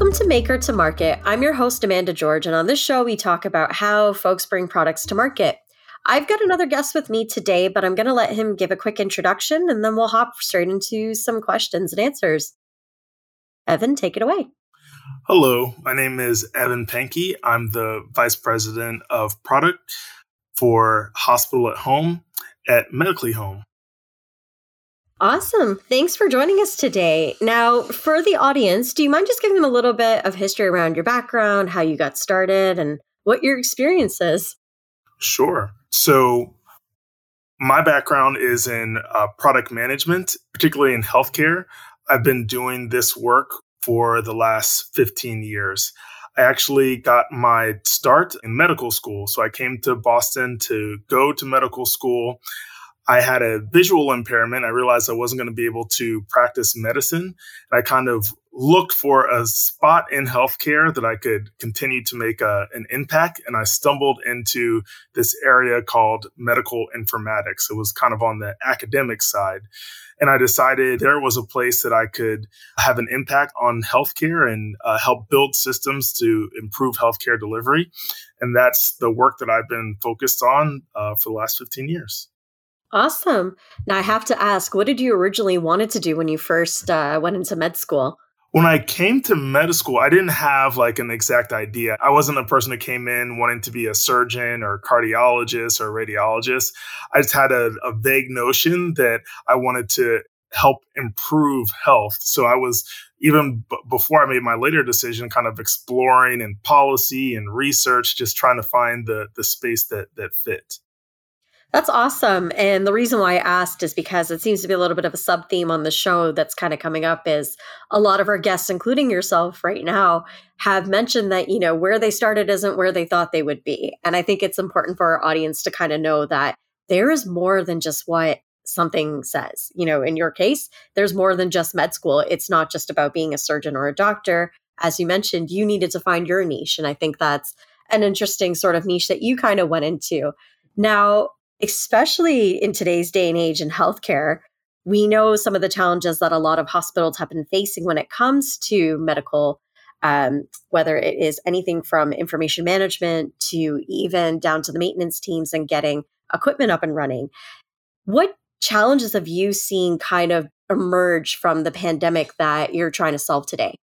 Welcome to Maker to Market. I'm your host, Amanda George, and on this show, we talk about how folks bring products to market. I've got another guest with me today, but I'm going to let him give a quick introduction and then we'll hop straight into some questions and answers. Evan, take it away. Hello, my name is Evan Pankey. I'm the Vice President of Product for Hospital at Home at Medically Home. Awesome. Thanks for joining us today. Now, for the audience, do you mind just giving them a little bit of history around your background, how you got started, and what your experience is? Sure. So, my background is in uh, product management, particularly in healthcare. I've been doing this work for the last 15 years. I actually got my start in medical school. So I came to Boston to go to medical school. I had a visual impairment. I realized I wasn't going to be able to practice medicine. I kind of looked for a spot in healthcare that I could continue to make a, an impact. And I stumbled into this area called medical informatics. It was kind of on the academic side. And I decided there was a place that I could have an impact on healthcare and uh, help build systems to improve healthcare delivery. And that's the work that I've been focused on uh, for the last 15 years. Awesome. Now I have to ask, what did you originally wanted to do when you first uh, went into med school? When I came to med school, I didn't have like an exact idea. I wasn't a person that came in wanting to be a surgeon or cardiologist or radiologist. I just had a, a vague notion that I wanted to help improve health. So I was even b- before I made my later decision, kind of exploring in policy and research, just trying to find the the space that that fit. That's awesome. And the reason why I asked is because it seems to be a little bit of a sub theme on the show that's kind of coming up is a lot of our guests, including yourself right now, have mentioned that, you know, where they started isn't where they thought they would be. And I think it's important for our audience to kind of know that there is more than just what something says. You know, in your case, there's more than just med school. It's not just about being a surgeon or a doctor. As you mentioned, you needed to find your niche. And I think that's an interesting sort of niche that you kind of went into. Now, especially in today's day and age in healthcare, we know some of the challenges that a lot of hospitals have been facing when it comes to medical, um, whether it is anything from information management to even down to the maintenance teams and getting equipment up and running. What challenges have you seen kind of emerge from the pandemic that you're trying to solve today?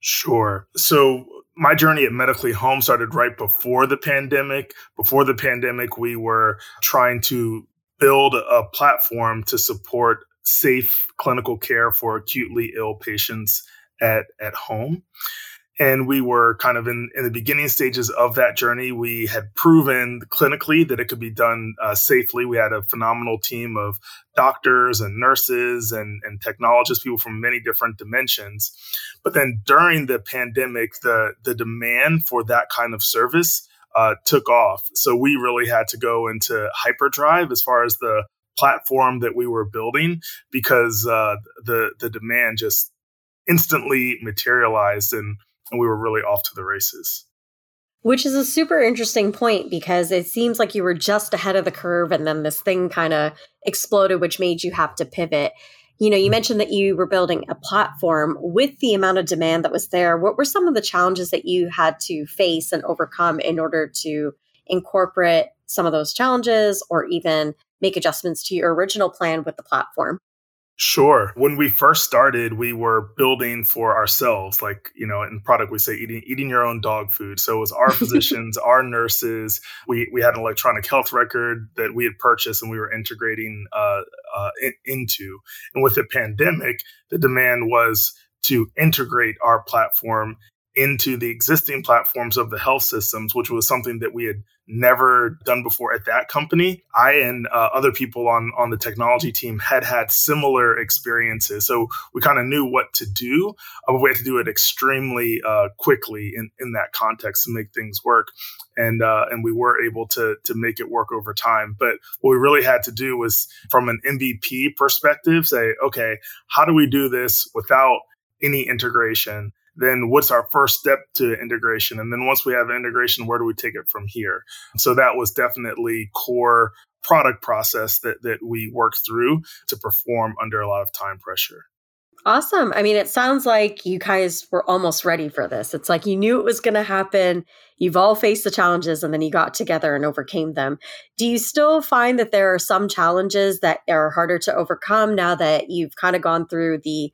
Sure. So my journey at Medically Home started right before the pandemic. Before the pandemic, we were trying to build a platform to support safe clinical care for acutely ill patients at, at home. And we were kind of in, in the beginning stages of that journey. We had proven clinically that it could be done uh, safely. We had a phenomenal team of doctors and nurses and, and technologists, people from many different dimensions. But then during the pandemic, the, the demand for that kind of service uh, took off. So we really had to go into hyperdrive as far as the platform that we were building because uh, the the demand just instantly materialized and and we were really off to the races. Which is a super interesting point because it seems like you were just ahead of the curve and then this thing kind of exploded, which made you have to pivot. You know, you mm-hmm. mentioned that you were building a platform with the amount of demand that was there. What were some of the challenges that you had to face and overcome in order to incorporate some of those challenges or even make adjustments to your original plan with the platform? Sure. When we first started, we were building for ourselves. Like, you know, in product, we say eating, eating your own dog food. So it was our physicians, our nurses. We, we had an electronic health record that we had purchased and we were integrating uh, uh, in, into. And with the pandemic, the demand was to integrate our platform into the existing platforms of the health systems, which was something that we had never done before at that company. I and uh, other people on on the technology team had had similar experiences, so we kind of knew what to do. Uh, but we had to do it extremely uh, quickly in in that context to make things work, and uh, and we were able to to make it work over time. But what we really had to do was, from an MVP perspective, say, okay, how do we do this without any integration? Then what's our first step to integration? And then once we have integration, where do we take it from here? So that was definitely core product process that that we worked through to perform under a lot of time pressure. Awesome. I mean, it sounds like you guys were almost ready for this. It's like you knew it was going to happen. You've all faced the challenges and then you got together and overcame them. Do you still find that there are some challenges that are harder to overcome now that you've kind of gone through the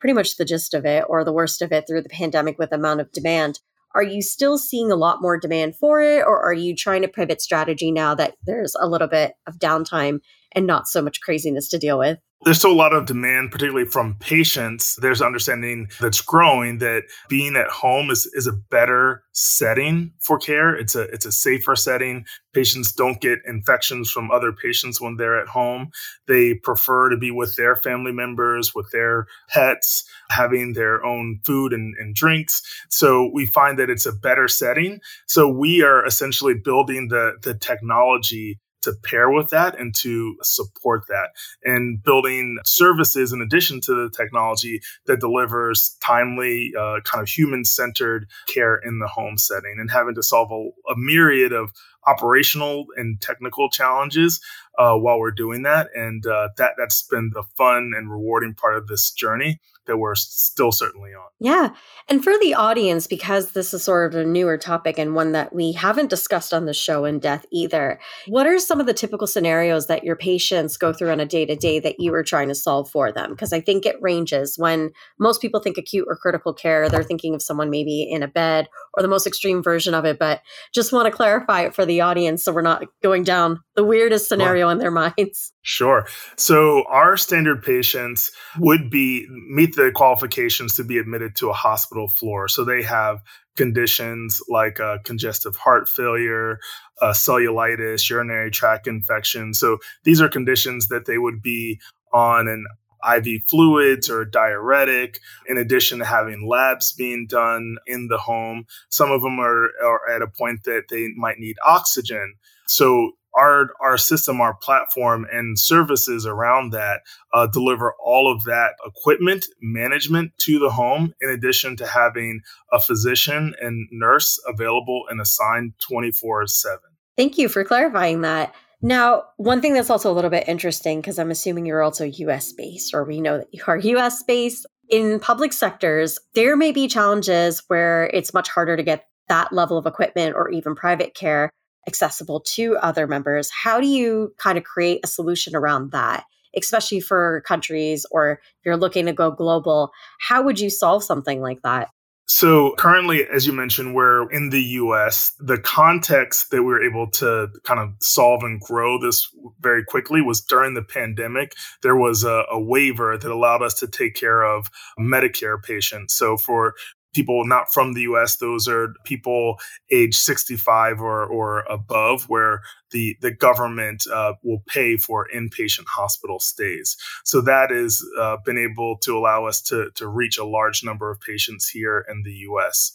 pretty much the gist of it or the worst of it through the pandemic with amount of demand? Are you still seeing a lot more demand for it or are you trying to pivot strategy now that there's a little bit of downtime and not so much craziness to deal with? There's still a lot of demand, particularly from patients. There's understanding that's growing that being at home is, is a better setting for care. It's a it's a safer setting. Patients don't get infections from other patients when they're at home. They prefer to be with their family members, with their pets, having their own food and, and drinks. So we find that it's a better setting. So we are essentially building the the technology to pair with that and to support that. And building services in addition to the technology that delivers timely uh, kind of human centered care in the home setting and having to solve a, a myriad of operational and technical challenges uh, while we're doing that and uh, that that's been the fun and rewarding part of this journey that we're still certainly on. Yeah. And for the audience, because this is sort of a newer topic and one that we haven't discussed on the show in depth either, what are some of the typical scenarios that your patients go through on a day to day that you are trying to solve for them? Because I think it ranges. When most people think acute or critical care, they're thinking of someone maybe in a bed or the most extreme version of it. But just want to clarify it for the audience so we're not going down the weirdest scenario well, in their minds. Sure. So our standard patients would be meet the qualifications to be admitted to a hospital floor. So they have conditions like uh, congestive heart failure, uh, cellulitis, urinary tract infection. So these are conditions that they would be on an IV fluids or diuretic, in addition to having labs being done in the home. Some of them are, are at a point that they might need oxygen. So our our system, our platform, and services around that uh, deliver all of that equipment management to the home. In addition to having a physician and nurse available and assigned twenty four seven. Thank you for clarifying that. Now, one thing that's also a little bit interesting because I'm assuming you're also US based, or we know that you are US based. In public sectors, there may be challenges where it's much harder to get that level of equipment or even private care accessible to other members. How do you kind of create a solution around that? Especially for countries or if you're looking to go global, how would you solve something like that? So currently, as you mentioned, we're in the US. The context that we were able to kind of solve and grow this very quickly was during the pandemic. There was a, a waiver that allowed us to take care of Medicare patients. So for people not from the US. Those are people age 65 or, or above, where the, the government uh, will pay for inpatient hospital stays. So that has uh, been able to allow us to, to reach a large number of patients here in the US.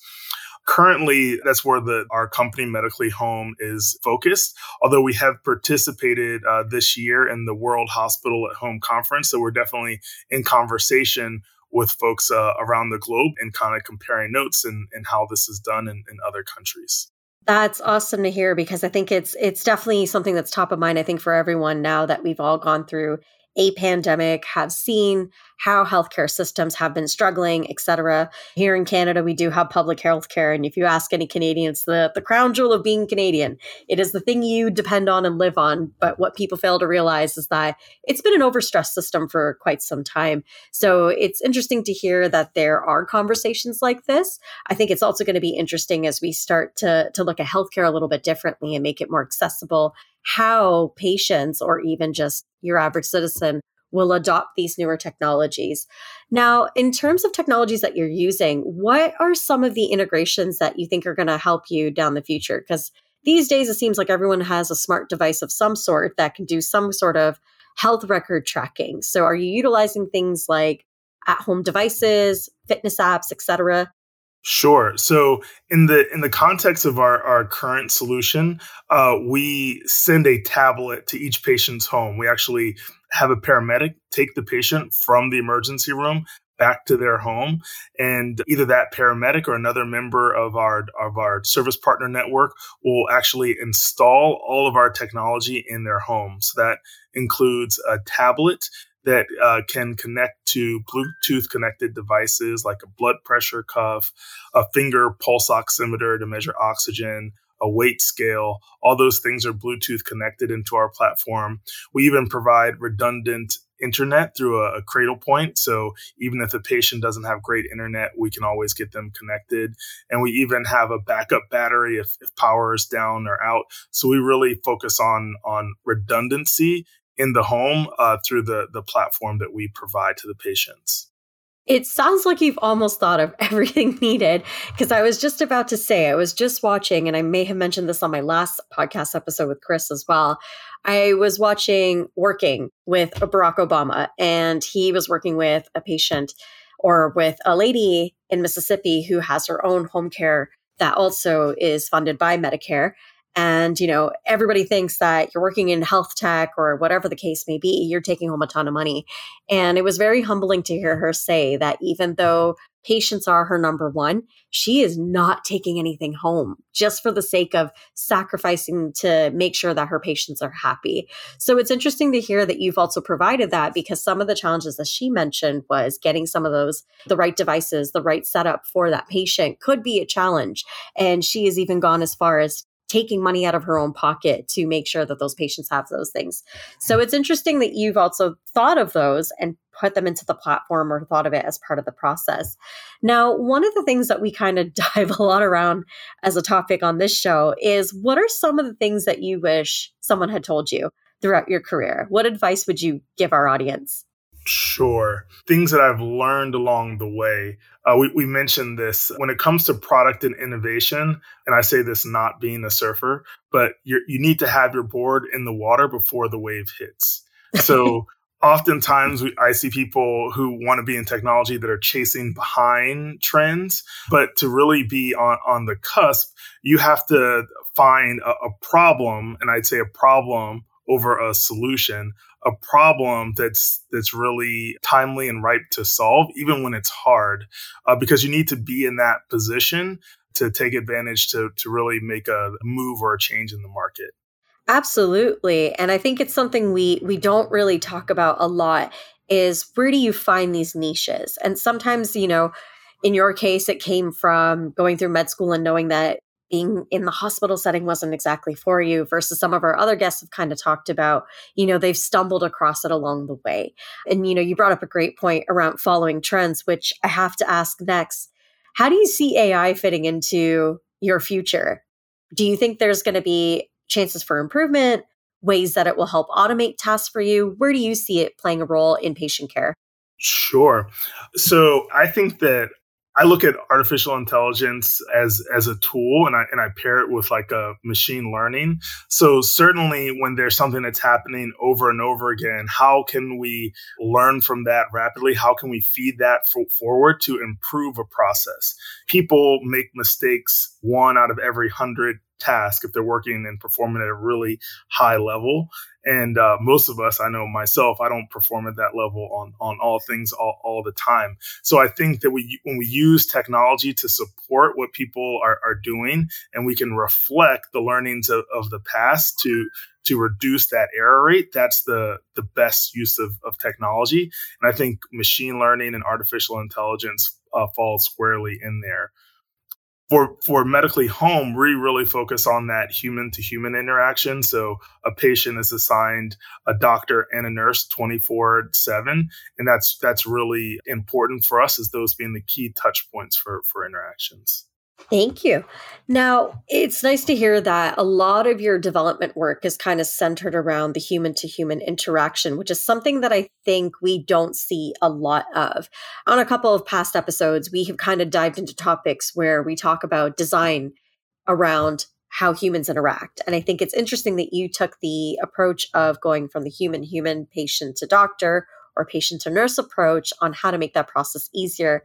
Currently, that's where the our company Medically Home is focused. Although we have participated uh, this year in the World Hospital at Home conference, so we're definitely in conversation with folks uh, around the globe and kind of comparing notes and, and how this is done in, in other countries. That's awesome to hear because I think it's it's definitely something that's top of mind. I think for everyone now that we've all gone through a pandemic, have seen how healthcare systems have been struggling, et cetera. Here in Canada, we do have public health care. And if you ask any Canadians, the, the crown jewel of being Canadian, it is the thing you depend on and live on. But what people fail to realize is that it's been an overstressed system for quite some time. So it's interesting to hear that there are conversations like this. I think it's also going to be interesting as we start to, to look at healthcare a little bit differently and make it more accessible how patients or even just your average citizen will adopt these newer technologies. Now, in terms of technologies that you're using, what are some of the integrations that you think are going to help you down the future? Because these days it seems like everyone has a smart device of some sort that can do some sort of health record tracking. So are you utilizing things like at home devices, fitness apps, etc.? Sure. So in the in the context of our, our current solution, uh, we send a tablet to each patient's home. We actually have a paramedic take the patient from the emergency room back to their home and either that paramedic or another member of our of our service partner network will actually install all of our technology in their home so that includes a tablet that uh, can connect to Bluetooth connected devices like a blood pressure cuff, a finger pulse oximeter to measure oxygen, a weight scale. All those things are Bluetooth connected into our platform. We even provide redundant internet through a, a, Cradlepoint. So even if the patient doesn't have great internet, we can always get them connected. And we even have a backup battery if, if power is down or out. So we really focus on on redundancy in the home uh, through the the platform that we provide to the patients. It sounds like you've almost thought of everything needed because I was just about to say, I was just watching, and I may have mentioned this on my last podcast episode with Chris as well. I was watching Working with Barack Obama, and he was working with a patient or with a lady in Mississippi who has her own home care that also is funded by Medicare. And, you know, everybody thinks that you're working in health tech or whatever the case may be, you're taking home a ton of money. And it was very humbling to hear her say that even though patients are her number one, she is not taking anything home just for the sake of sacrificing to make sure that her patients are happy. So it's interesting to hear that you've also provided that because some of the challenges that she mentioned was getting some of those, the right devices, the right setup for that patient could be a challenge. And she has even gone as far as taking money out of her own pocket to make sure that those patients have those things. So it's interesting that you've also thought of those and put them into the platform or thought of it as part of the process. Now, one of the things that we kind of dive a lot around as a topic on this show is what are some of the things that you wish someone had told you throughout your career? What advice would you give our audience? Sure. Things that I've learned along the way. Uh, we, we mentioned this when it comes to product and innovation, and I say this not being a surfer, but you you need to have your board in the water before the wave hits. So oftentimes we, I see people who want to be in technology that are chasing behind trends, but to really be on, on the cusp, you have to find a, a problem, and I'd say a problem over a solution a problem that's that's really timely and ripe to solve, even when it's hard, uh, because you need to be in that position to take advantage to to really make a move or a change in the market. Absolutely, and I think it's something we we don't really talk about a lot. Is where do you find these niches? And sometimes, you know, in your case, it came from going through med school and knowing that being in the hospital setting wasn't exactly for you versus some of our other guests have kind of talked about you know they've stumbled across it along the way. And you know you brought up a great point around following trends which i have to ask next. How do you see ai fitting into your future? Do you think there's going to be chances for improvement ways that it will help automate tasks for you? Where do you see it playing a role in patient care? Sure. So I think that I look at artificial intelligence as as a tool and I and I pair it with like a machine learning. So certainly when there's something that's happening over and over again, how can we learn from that rapidly? How can we feed that forward to improve a process? People make mistakes one out of every 100 task if they're working and performing at a really high level. And uh, most of us, I know myself, I don't perform at that level on on all things all, all the time. So I think that we when we use technology to support what people are, are doing, and we can reflect the learnings of, of the past to to reduce that error rate, that's the the best use of, of technology. And I think machine learning and artificial intelligence uh, falls squarely in there for for medically home, we really focus on that human to human interaction. So a patient is assigned a doctor and a nurse 24 7. And that's that's really important for us as those being the key touch points for, for interactions. Thank you. Now, it's nice to hear that a lot of your development work is kind of centered around the human to human interaction, which is something that I think we don't see a lot of. On a couple of past episodes, we have kind of dived into topics where we talk about design around how humans interact. And I think it's interesting that you took the approach of going from the human human patient to doctor or patient to nurse approach on how to make that process easier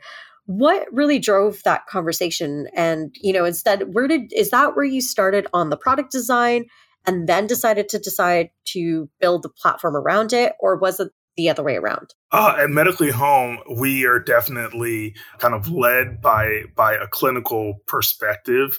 what really drove that conversation and you know instead where did is that where you started on the product design and then decided to decide to build the platform around it or was it the other way around? Uh, at Medically Home, we are definitely kind of led by by a clinical perspective.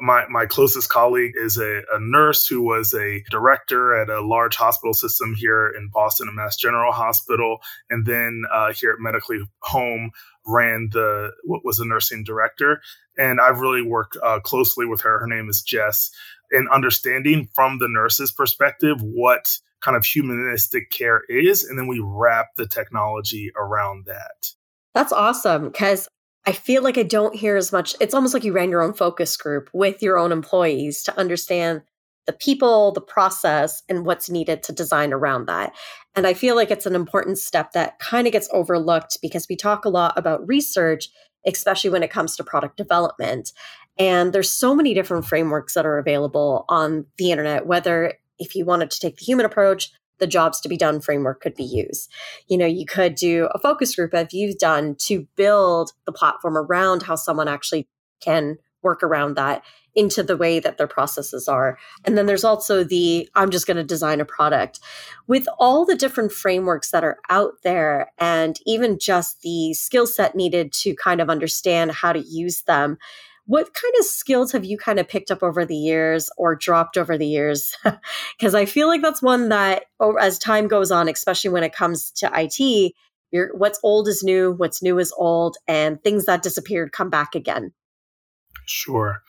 My my closest colleague is a, a nurse who was a director at a large hospital system here in Boston, a Mass General Hospital, and then uh, here at Medically Home ran the what was the nursing director. And I've really worked uh, closely with her. Her name is Jess, in understanding from the nurse's perspective what kind of humanistic care is. And then we wrap the technology around that. That's awesome because I feel like I don't hear as much. It's almost like you ran your own focus group with your own employees to understand the people, the process, and what's needed to design around that. And I feel like it's an important step that kind of gets overlooked because we talk a lot about research, especially when it comes to product development. And there's so many different frameworks that are available on the internet, whether if you wanted to take the human approach, the jobs to be done framework could be used. You know, you could do a focus group as you've done to build the platform around how someone actually can work around that into the way that their processes are. And then there's also the I'm just going to design a product. With all the different frameworks that are out there and even just the skill set needed to kind of understand how to use them, what kind of skills have you kind of picked up over the years or dropped over the years? Because I feel like that's one that, as time goes on, especially when it comes to IT, you're, what's old is new, what's new is old, and things that disappeared come back again. Sure.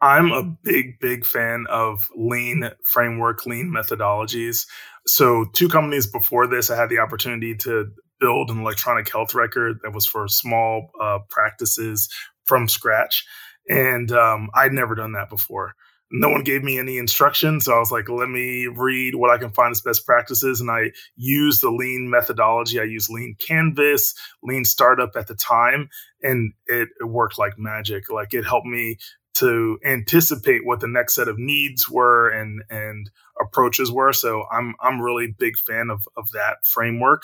I'm a big, big fan of lean framework, lean methodologies. So, two companies before this, I had the opportunity to build an electronic health record that was for small uh, practices from scratch. And um, I'd never done that before. No one gave me any instructions. So I was like, let me read what I can find as best practices. And I used the lean methodology. I used lean canvas, lean startup at the time, and it, it worked like magic. Like it helped me to anticipate what the next set of needs were and and approaches were. So I'm I'm really big fan of of that framework.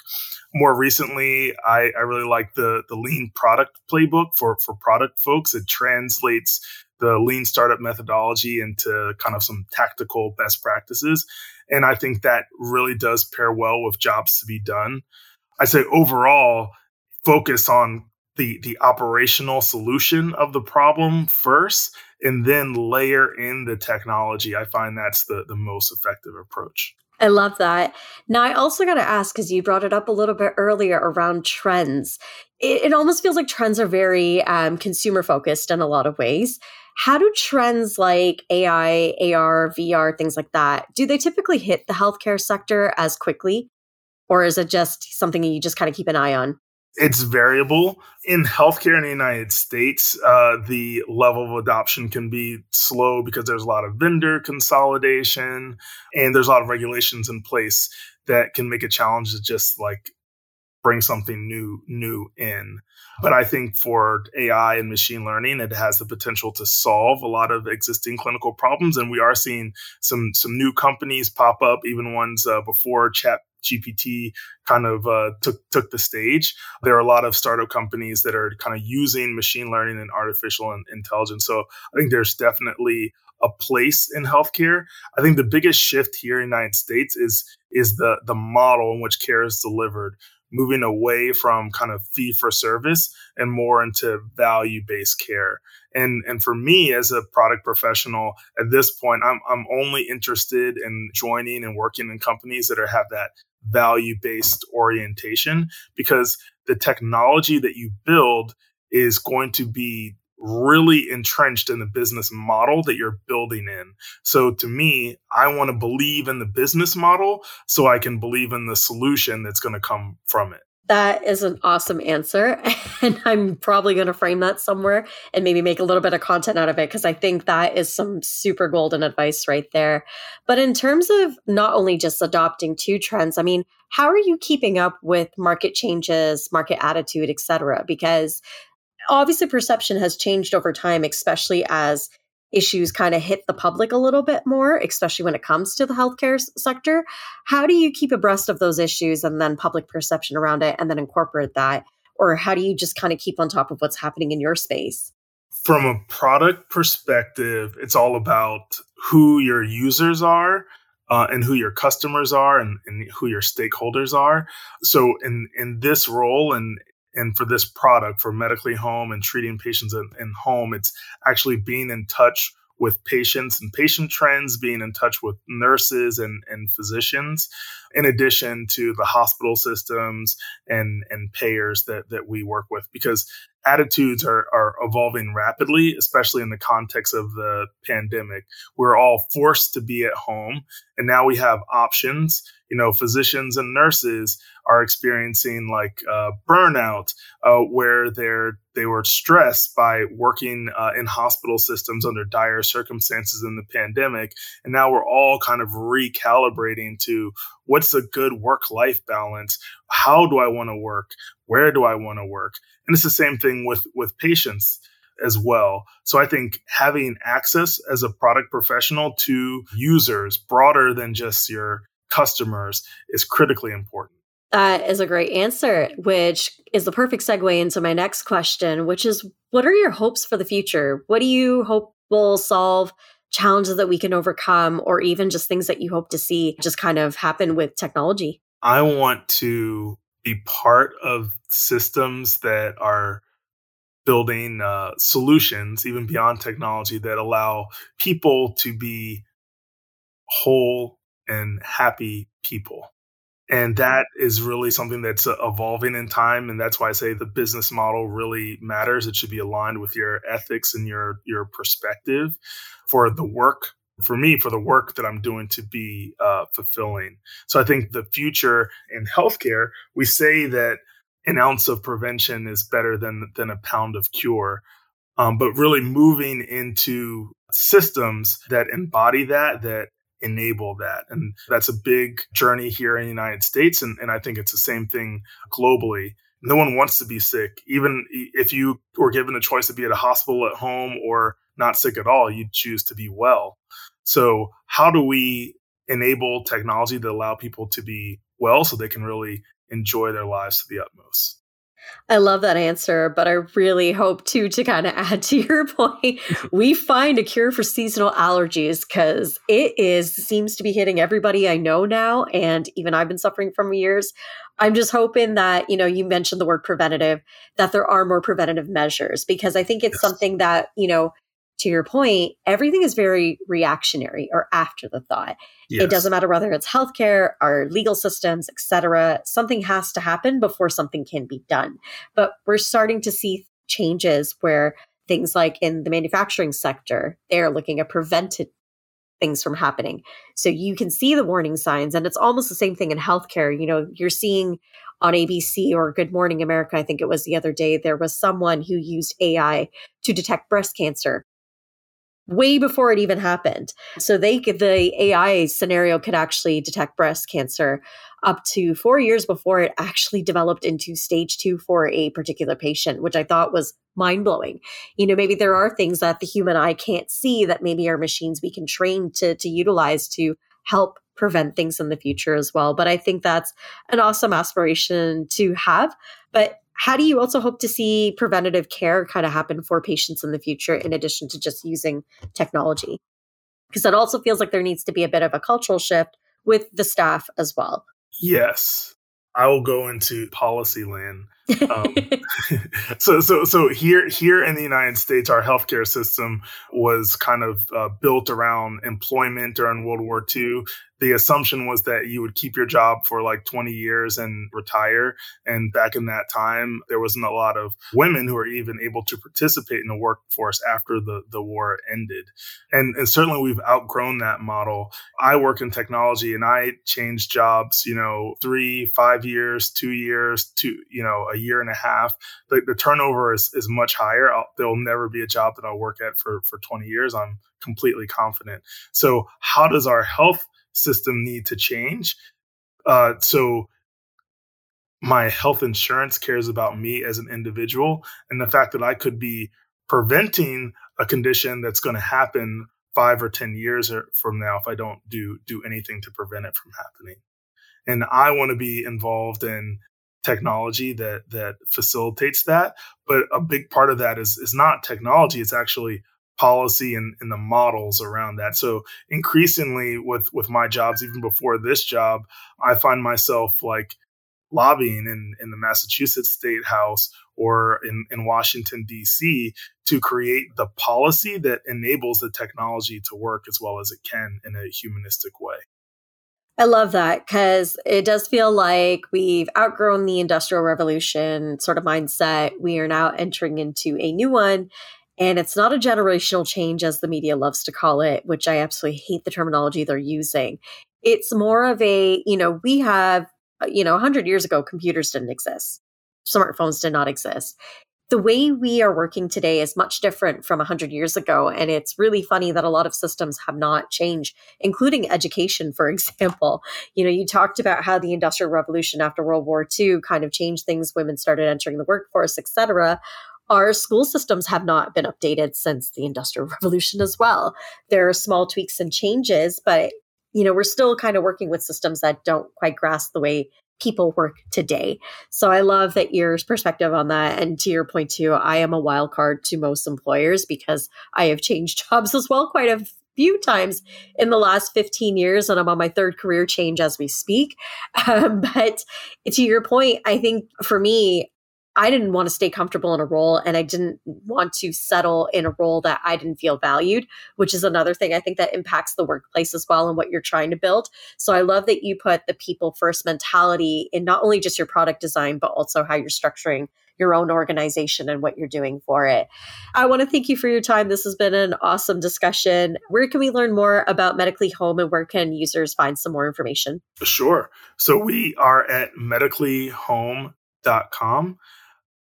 More recently, I, I really like the the lean product playbook for for product folks. It translates the lean startup methodology into kind of some tactical best practices. And I think that really does pair well with jobs to be done. I say overall, focus on the the operational solution of the problem first and then layer in the technology i find that's the the most effective approach I love that. Now, I also got to ask because you brought it up a little bit earlier around trends. It, it almost feels like trends are very um, consumer focused in a lot of ways. How do trends like AI, AR, VR, things like that, do they typically hit the healthcare sector as quickly? Or is it just something you just kind of keep an eye on? It's variable. In healthcare in the united states uh, the level of adoption can be slow because there's a lot of vendor consolidation and there's a lot of regulations in place that can make it challenge to just like bring something new new in. But i think for ai and machine learning it has the potential to solve a lot of existing clinical problems and we are seeing some some new companies pop up even ones uh, before chat GPT kind of uh, took took the stage. There are a lot of startup companies that are kind of using machine learning and artificial intelligence. So I think there's definitely a place in healthcare. I think the biggest shift here in the United States is is the the model in which care is delivered, moving away from kind of fee for service and more into value based care. And and for me as a product professional at this point, I'm I'm only interested in joining and working in companies that are have that value based orientation because the technology that you build is going to be really entrenched in the business model that you're building in. So to me, I want to believe in the business model so I can believe in the solution that's going to come from it. That is an awesome answer. And I'm probably going to frame that somewhere and maybe make a little bit of content out of it because I think that is some super golden advice right there. But in terms of not only just adopting two trends, I mean, how are you keeping up with market changes, market attitude, et cetera? Because obviously perception has changed over time, especially as issues kind of hit the public a little bit more, especially when it comes to the healthcare sector. How do you keep abreast of those issues and then public perception around it and then incorporate that? Or how do you just kind of keep on top of what's happening in your space? From a product perspective, it's all about who your users are uh, and who your customers are and, and, who your stakeholders are. So in in this role and and for this product for medically home and treating patients in, in home, it's actually being in touch with patients and patient trends, being in touch with nurses and, and physicians, in addition to the hospital systems and, and payers that, that we work with. Because attitudes are, are evolving rapidly, especially in the context of the pandemic. We're all forced to be at home, and now we have options. You know, physicians and nurses are experiencing like uh, burnout, uh, where they're they were stressed by working uh, in hospital systems under dire circumstances in the pandemic, and now we're all kind of recalibrating to what's a good work life balance. How do I want to work? Where do I want to work? And it's the same thing with with patients as well. So I think having access as a product professional to users broader than just your customers is critically important. That is a great answer, which is the perfect segue into my next question, which is what are your hopes for the future? What do you hope will solve challenges that we can overcome, or even just things that you hope to see just kind of happen with technology? I want to be part of systems that are building uh, solutions, even beyond technology, that allow people to be whole and happy people. And that is really something that's uh, evolving in time. And that's why I say the business model really matters. It should be aligned with your ethics and your, your perspective for the work, for me, for the work that I'm doing to be uh, fulfilling. So I think the future in healthcare, we say that an ounce of prevention is better than, than a pound of cure. Um, but really moving into systems that embody that, that enable that. And that's a big journey here in the United States. And, and I think it's the same thing globally. No one wants to be sick. Even if you were given a choice to be at a hospital at home or not sick at all, you'd choose to be well. So, how do we enable technology to allow people to be well so they can really enjoy their lives to the utmost? I love that answer, but I really hope too to kind of add to your point, we find a cure for seasonal allergies because it is seems to be hitting everybody I know now, and even I've been suffering from years. I'm just hoping that you know you mentioned the word preventative, that there are more preventative measures because I think it's yes. something that you know to your point, everything is very reactionary or after the thought. Yes. It doesn't matter whether it's healthcare, our legal systems, etc. Something has to happen before something can be done. But we're starting to see changes where things like in the manufacturing sector, they're looking at prevented things from happening. So you can see the warning signs and it's almost the same thing in healthcare. You know, you're seeing on ABC or Good Morning America, I think it was the other day, there was someone who used AI to detect breast cancer way before it even happened. So they the AI scenario could actually detect breast cancer up to four years before it actually developed into stage two for a particular patient, which I thought was mind blowing. You know, maybe there are things that the human eye can't see that maybe our machines we can train to to utilize to help prevent things in the future as well. But I think that's an awesome aspiration to have. But how do you also hope to see preventative care kind of happen for patients in the future in addition to just using technology? Because it also feels like there needs to be a bit of a cultural shift with the staff as well. Yes. I will go into policy land. Um, so, so, so here, here in the United States, our healthcare system was kind of uh, built around employment during World War II the assumption was that you would keep your job for like 20 years and retire. And back in that time, there wasn't a lot of women who were even able to participate in the workforce after the, the war ended. And, and certainly we've outgrown that model. I work in technology and I change jobs, you know, three, five years, two years, two, you know, a year and a half. The, the turnover is, is much higher. I'll, there'll never be a job that I'll work at for, for 20 years. I'm completely confident. So how does our health system need to change. Uh, so my health insurance cares about me as an individual and the fact that I could be preventing a condition that's going to happen five or 10 years from now if I don't do, do anything to prevent it from happening. And I want to be involved in technology that, that facilitates that. But a big part of that is, is not technology. It's actually policy and, and the models around that. So increasingly with with my jobs, even before this job, I find myself like lobbying in, in the Massachusetts State House or in, in Washington, D.C. to create the policy that enables the technology to work as well as it can in a humanistic way. I love that because it does feel like we've outgrown the industrial revolution sort of mindset. We are now entering into a new one. And it's not a generational change, as the media loves to call it, which I absolutely hate the terminology they're using. It's more of a, you know, we have, uh, you know, 100 years ago, computers didn't exist, smartphones did not exist the way we are working today is much different from 100 years ago. And it's really funny that a lot of systems have not changed, including education, for example. You know, you talked about how the Industrial Revolution after World War II kind of changed things, women started entering the workforce, et cetera our school systems have not been updated since the industrial revolution as well there are small tweaks and changes but you know we're still kind of working with systems that don't quite grasp the way people work today. So I love that your perspective on that. And to your point too, I am a wild card to most employers because I have changed jobs as well quite a few times in the last 15 years and i'm on my third career change as we speak um, but to your point i think for me I didn't want to stay comfortable in a role and I didn't want to settle in a role that I didn't feel valued, which is another thing I think that impacts the workplace as well and what you're trying to build. So I love that you put the people first mentality in not only just your product design, but also how you're structuring your own organization and what you're doing for it. I want to thank you for your time. This has been an awesome discussion. Where can we learn more about Medically Home and where can users find some more information? Sure. So we are at medicallyhome.com.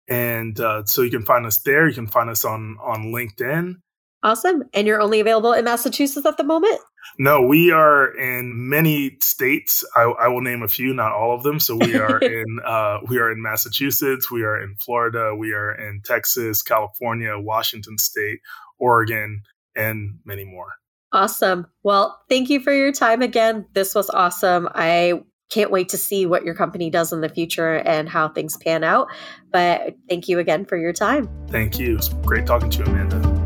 And uh, so you can find us there. You can find us on on LinkedIn. Awesome. And you're only available in Massachusetts at the moment? No, we are in many states. I, I will name a few, not all of them. So we are in uh, we are in Massachusetts, we are in Florida, we are in Texas, California, Washington State, Oregon, and many more. Awesome. Well, thank you for your time again. This was awesome. I can't wait to see what your company does in the future and how things pan out. But thank you again for your time. Thank you. It's great talking to you, Amanda.